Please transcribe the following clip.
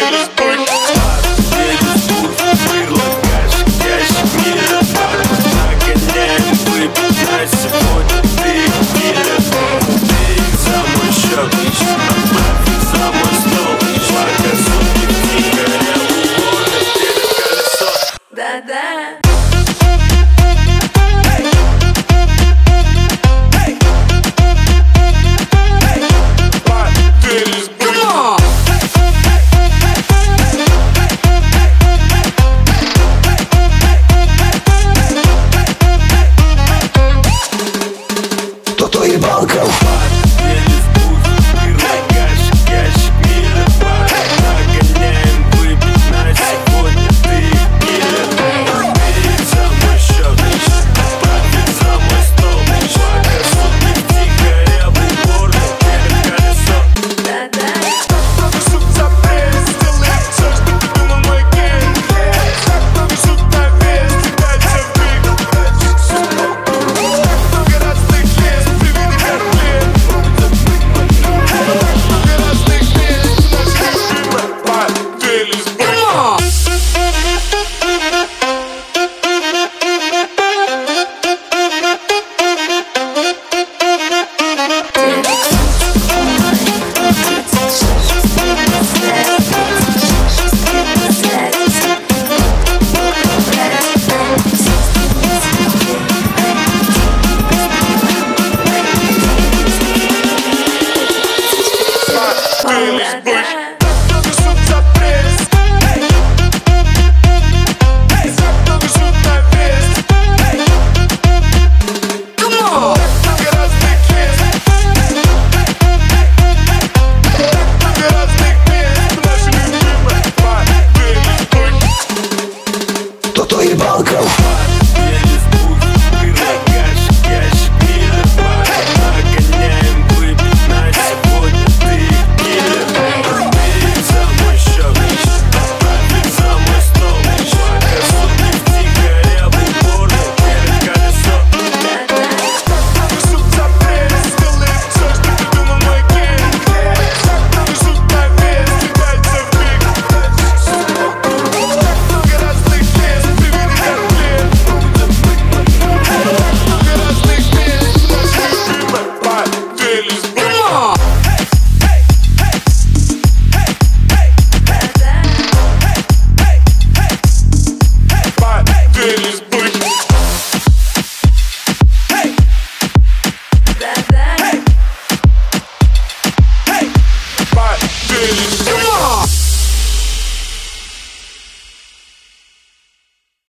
Ladies, push. Welcome.